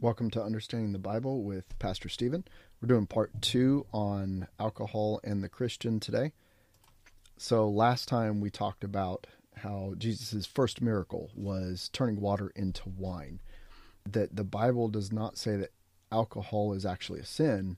Welcome to Understanding the Bible with Pastor Steven. We're doing part two on alcohol and the Christian today. So, last time we talked about how Jesus' first miracle was turning water into wine. That the Bible does not say that alcohol is actually a sin,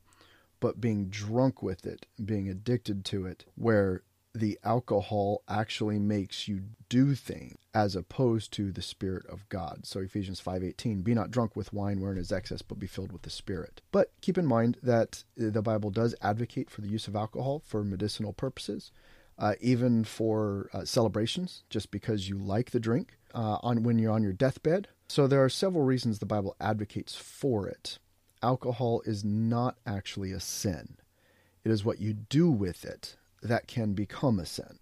but being drunk with it, being addicted to it, where the alcohol actually makes you do things as opposed to the spirit of God. So Ephesians 5:18, be not drunk with wine wherein is excess, but be filled with the spirit. But keep in mind that the Bible does advocate for the use of alcohol for medicinal purposes. Uh, even for uh, celebrations, just because you like the drink uh, on when you're on your deathbed. So there are several reasons the Bible advocates for it. Alcohol is not actually a sin; it is what you do with it that can become a sin.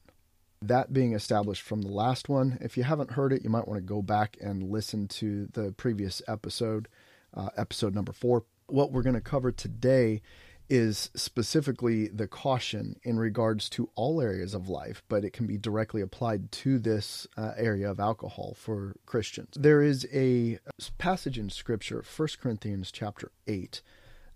That being established from the last one, if you haven't heard it, you might want to go back and listen to the previous episode, uh, episode number four. What we're going to cover today is specifically the caution in regards to all areas of life, but it can be directly applied to this uh, area of alcohol for Christians. There is a passage in Scripture, 1 Corinthians chapter 8,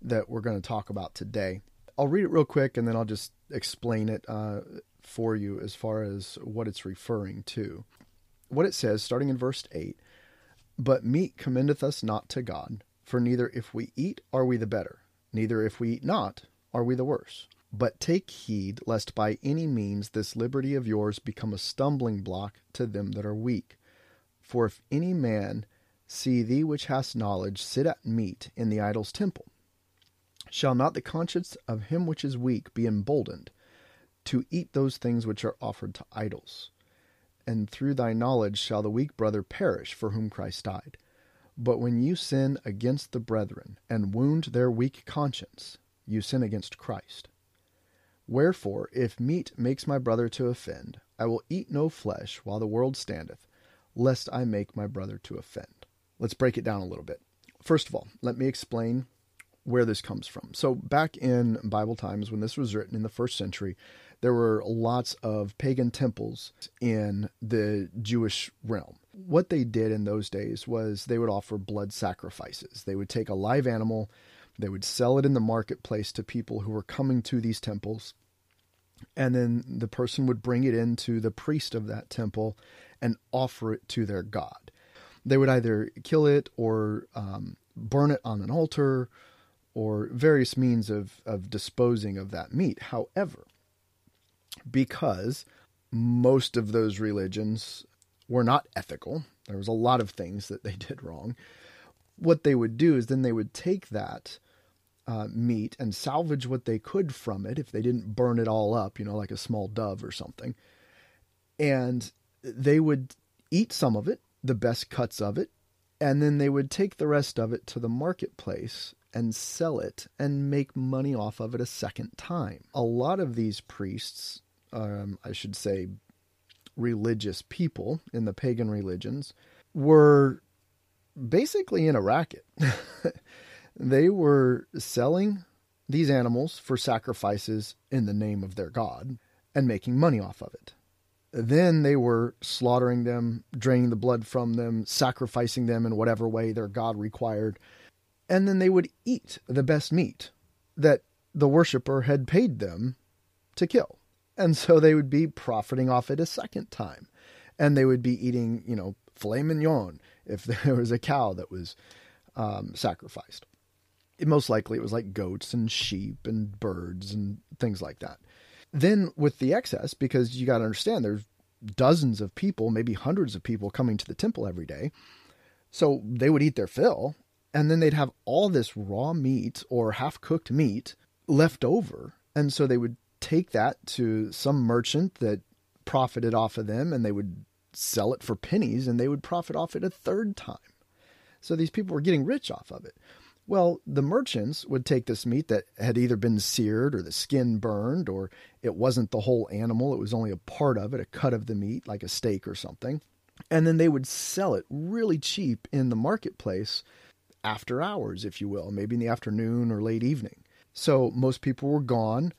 that we're going to talk about today. I'll read it real quick and then I'll just explain it uh, for you as far as what it's referring to. What it says, starting in verse 8 But meat commendeth us not to God, for neither if we eat are we the better, neither if we eat not are we the worse. But take heed lest by any means this liberty of yours become a stumbling block to them that are weak. For if any man see thee which hast knowledge sit at meat in the idol's temple, Shall not the conscience of him which is weak be emboldened to eat those things which are offered to idols? And through thy knowledge shall the weak brother perish for whom Christ died. But when you sin against the brethren and wound their weak conscience, you sin against Christ. Wherefore, if meat makes my brother to offend, I will eat no flesh while the world standeth, lest I make my brother to offend. Let's break it down a little bit. First of all, let me explain where this comes from. So, back in Bible times, when this was written in the first century, there were lots of pagan temples in the Jewish realm. What they did in those days was they would offer blood sacrifices. They would take a live animal, they would sell it in the marketplace to people who were coming to these temples, and then the person would bring it into the priest of that temple and offer it to their god. They would either kill it or um, burn it on an altar or various means of, of disposing of that meat. However, because most of those religions were not ethical, there was a lot of things that they did wrong. What they would do is then they would take that uh, meat and salvage what they could from it if they didn't burn it all up, you know, like a small dove or something. And they would eat some of it, the best cuts of it, and then they would take the rest of it to the marketplace and sell it and make money off of it a second time. A lot of these priests, um, I should say, religious people in the pagan religions, were basically in a racket. they were selling these animals for sacrifices in the name of their god and making money off of it. Then they were slaughtering them, draining the blood from them, sacrificing them in whatever way their god required, and then they would eat the best meat that the worshiper had paid them to kill. And so they would be profiting off it a second time. And they would be eating, you know, filet mignon if there was a cow that was um, sacrificed. It, most likely it was like goats and sheep and birds and things like that. Then with the excess, because you got to understand there's dozens of people, maybe hundreds of people coming to the temple every day. So they would eat their fill and then they'd have all this raw meat or half cooked meat left over. And so they would take that to some merchant that profited off of them and they would sell it for pennies and they would profit off it a third time. So these people were getting rich off of it. Well, the merchants would take this meat that had either been seared or the skin burned, or it wasn't the whole animal, it was only a part of it, a cut of the meat, like a steak or something. And then they would sell it really cheap in the marketplace after hours, if you will, maybe in the afternoon or late evening. So most people were gone,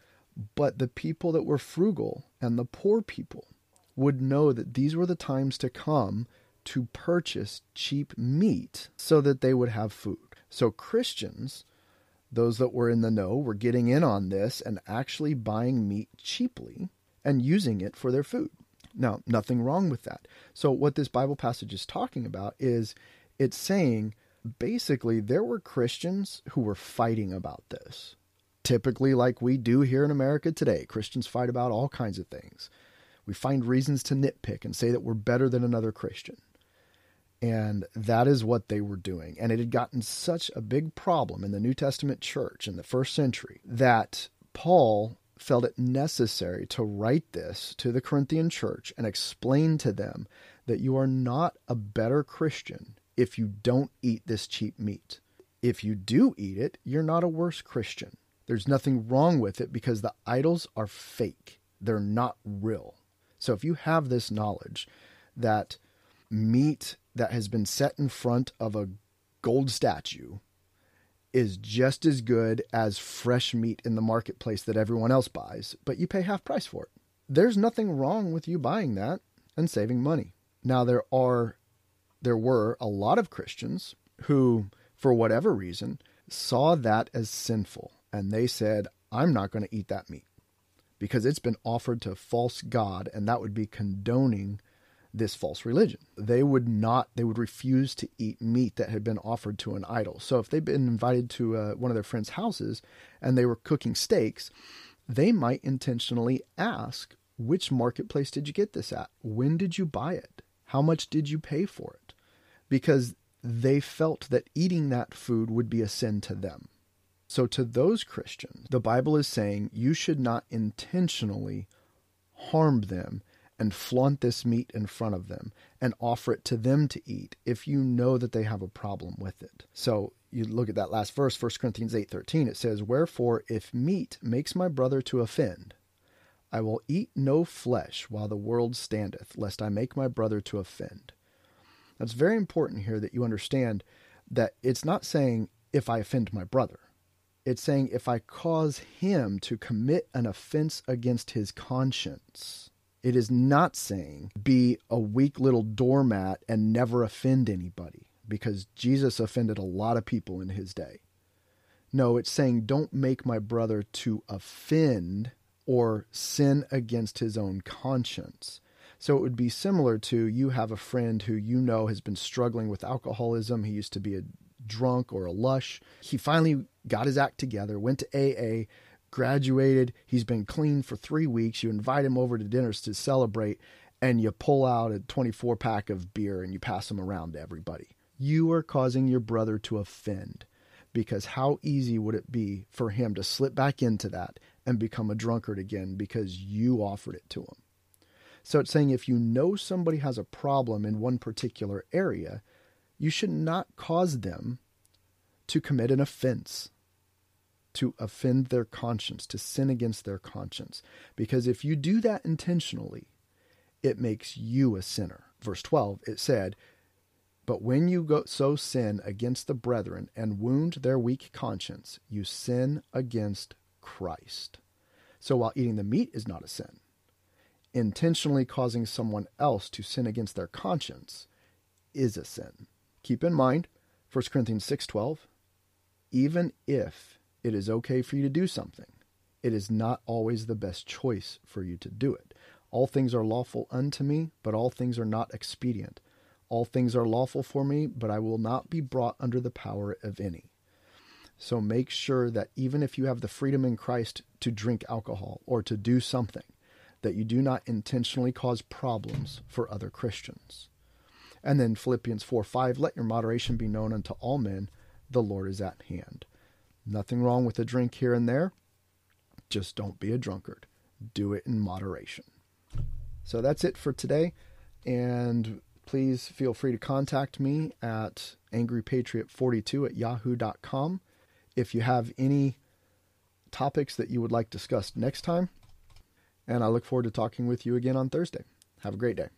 but the people that were frugal and the poor people would know that these were the times to come to purchase cheap meat so that they would have food. So Christians, those that were in the know, were getting in on this and actually buying meat cheaply and using it for their food. Now, nothing wrong with that. So, what this Bible passage is talking about is it's saying basically there were Christians who were fighting about this. Typically, like we do here in America today, Christians fight about all kinds of things. We find reasons to nitpick and say that we're better than another Christian. And that is what they were doing. And it had gotten such a big problem in the New Testament church in the first century that Paul felt it necessary to write this to the Corinthian church and explain to them that you are not a better Christian if you don't eat this cheap meat. If you do eat it, you're not a worse Christian. There's nothing wrong with it because the idols are fake, they're not real. So if you have this knowledge that meat that has been set in front of a gold statue is just as good as fresh meat in the marketplace that everyone else buys, but you pay half price for it. There's nothing wrong with you buying that and saving money. Now there are there were a lot of Christians who for whatever reason saw that as sinful and they said, "I'm not going to eat that meat." Because it's been offered to false god and that would be condoning this false religion. They would not, they would refuse to eat meat that had been offered to an idol. So if they'd been invited to uh, one of their friends' houses and they were cooking steaks, they might intentionally ask, which marketplace did you get this at? When did you buy it? How much did you pay for it? Because they felt that eating that food would be a sin to them. So, to those Christians, the Bible is saying you should not intentionally harm them and flaunt this meat in front of them and offer it to them to eat if you know that they have a problem with it. So you look at that last verse, 1 Corinthians 8:13, it says, "Wherefore if meat makes my brother to offend, I will eat no flesh while the world standeth, lest I make my brother to offend." That's very important here that you understand that it's not saying if I offend my brother. It's saying if I cause him to commit an offense against his conscience. It is not saying be a weak little doormat and never offend anybody because Jesus offended a lot of people in his day. No, it's saying don't make my brother to offend or sin against his own conscience. So it would be similar to you have a friend who you know has been struggling with alcoholism. He used to be a drunk or a lush. He finally got his act together, went to AA, graduated, he's been clean for three weeks. You invite him over to dinners to celebrate, and you pull out a 24 pack of beer and you pass them around to everybody. You are causing your brother to offend because how easy would it be for him to slip back into that and become a drunkard again because you offered it to him? So it's saying if you know somebody has a problem in one particular area, you should not cause them to commit an offense to offend their conscience, to sin against their conscience. Because if you do that intentionally, it makes you a sinner. Verse 12, it said, But when you go so sin against the brethren and wound their weak conscience, you sin against Christ. So while eating the meat is not a sin, intentionally causing someone else to sin against their conscience is a sin. Keep in mind 1 Corinthians 6:12 even if it is okay for you to do something. It is not always the best choice for you to do it. All things are lawful unto me, but all things are not expedient. All things are lawful for me, but I will not be brought under the power of any. So make sure that even if you have the freedom in Christ to drink alcohol or to do something, that you do not intentionally cause problems for other Christians. And then Philippians 4 5, let your moderation be known unto all men, the Lord is at hand. Nothing wrong with a drink here and there. Just don't be a drunkard. Do it in moderation. So that's it for today. And please feel free to contact me at angrypatriot42 at yahoo.com if you have any topics that you would like discussed next time. And I look forward to talking with you again on Thursday. Have a great day.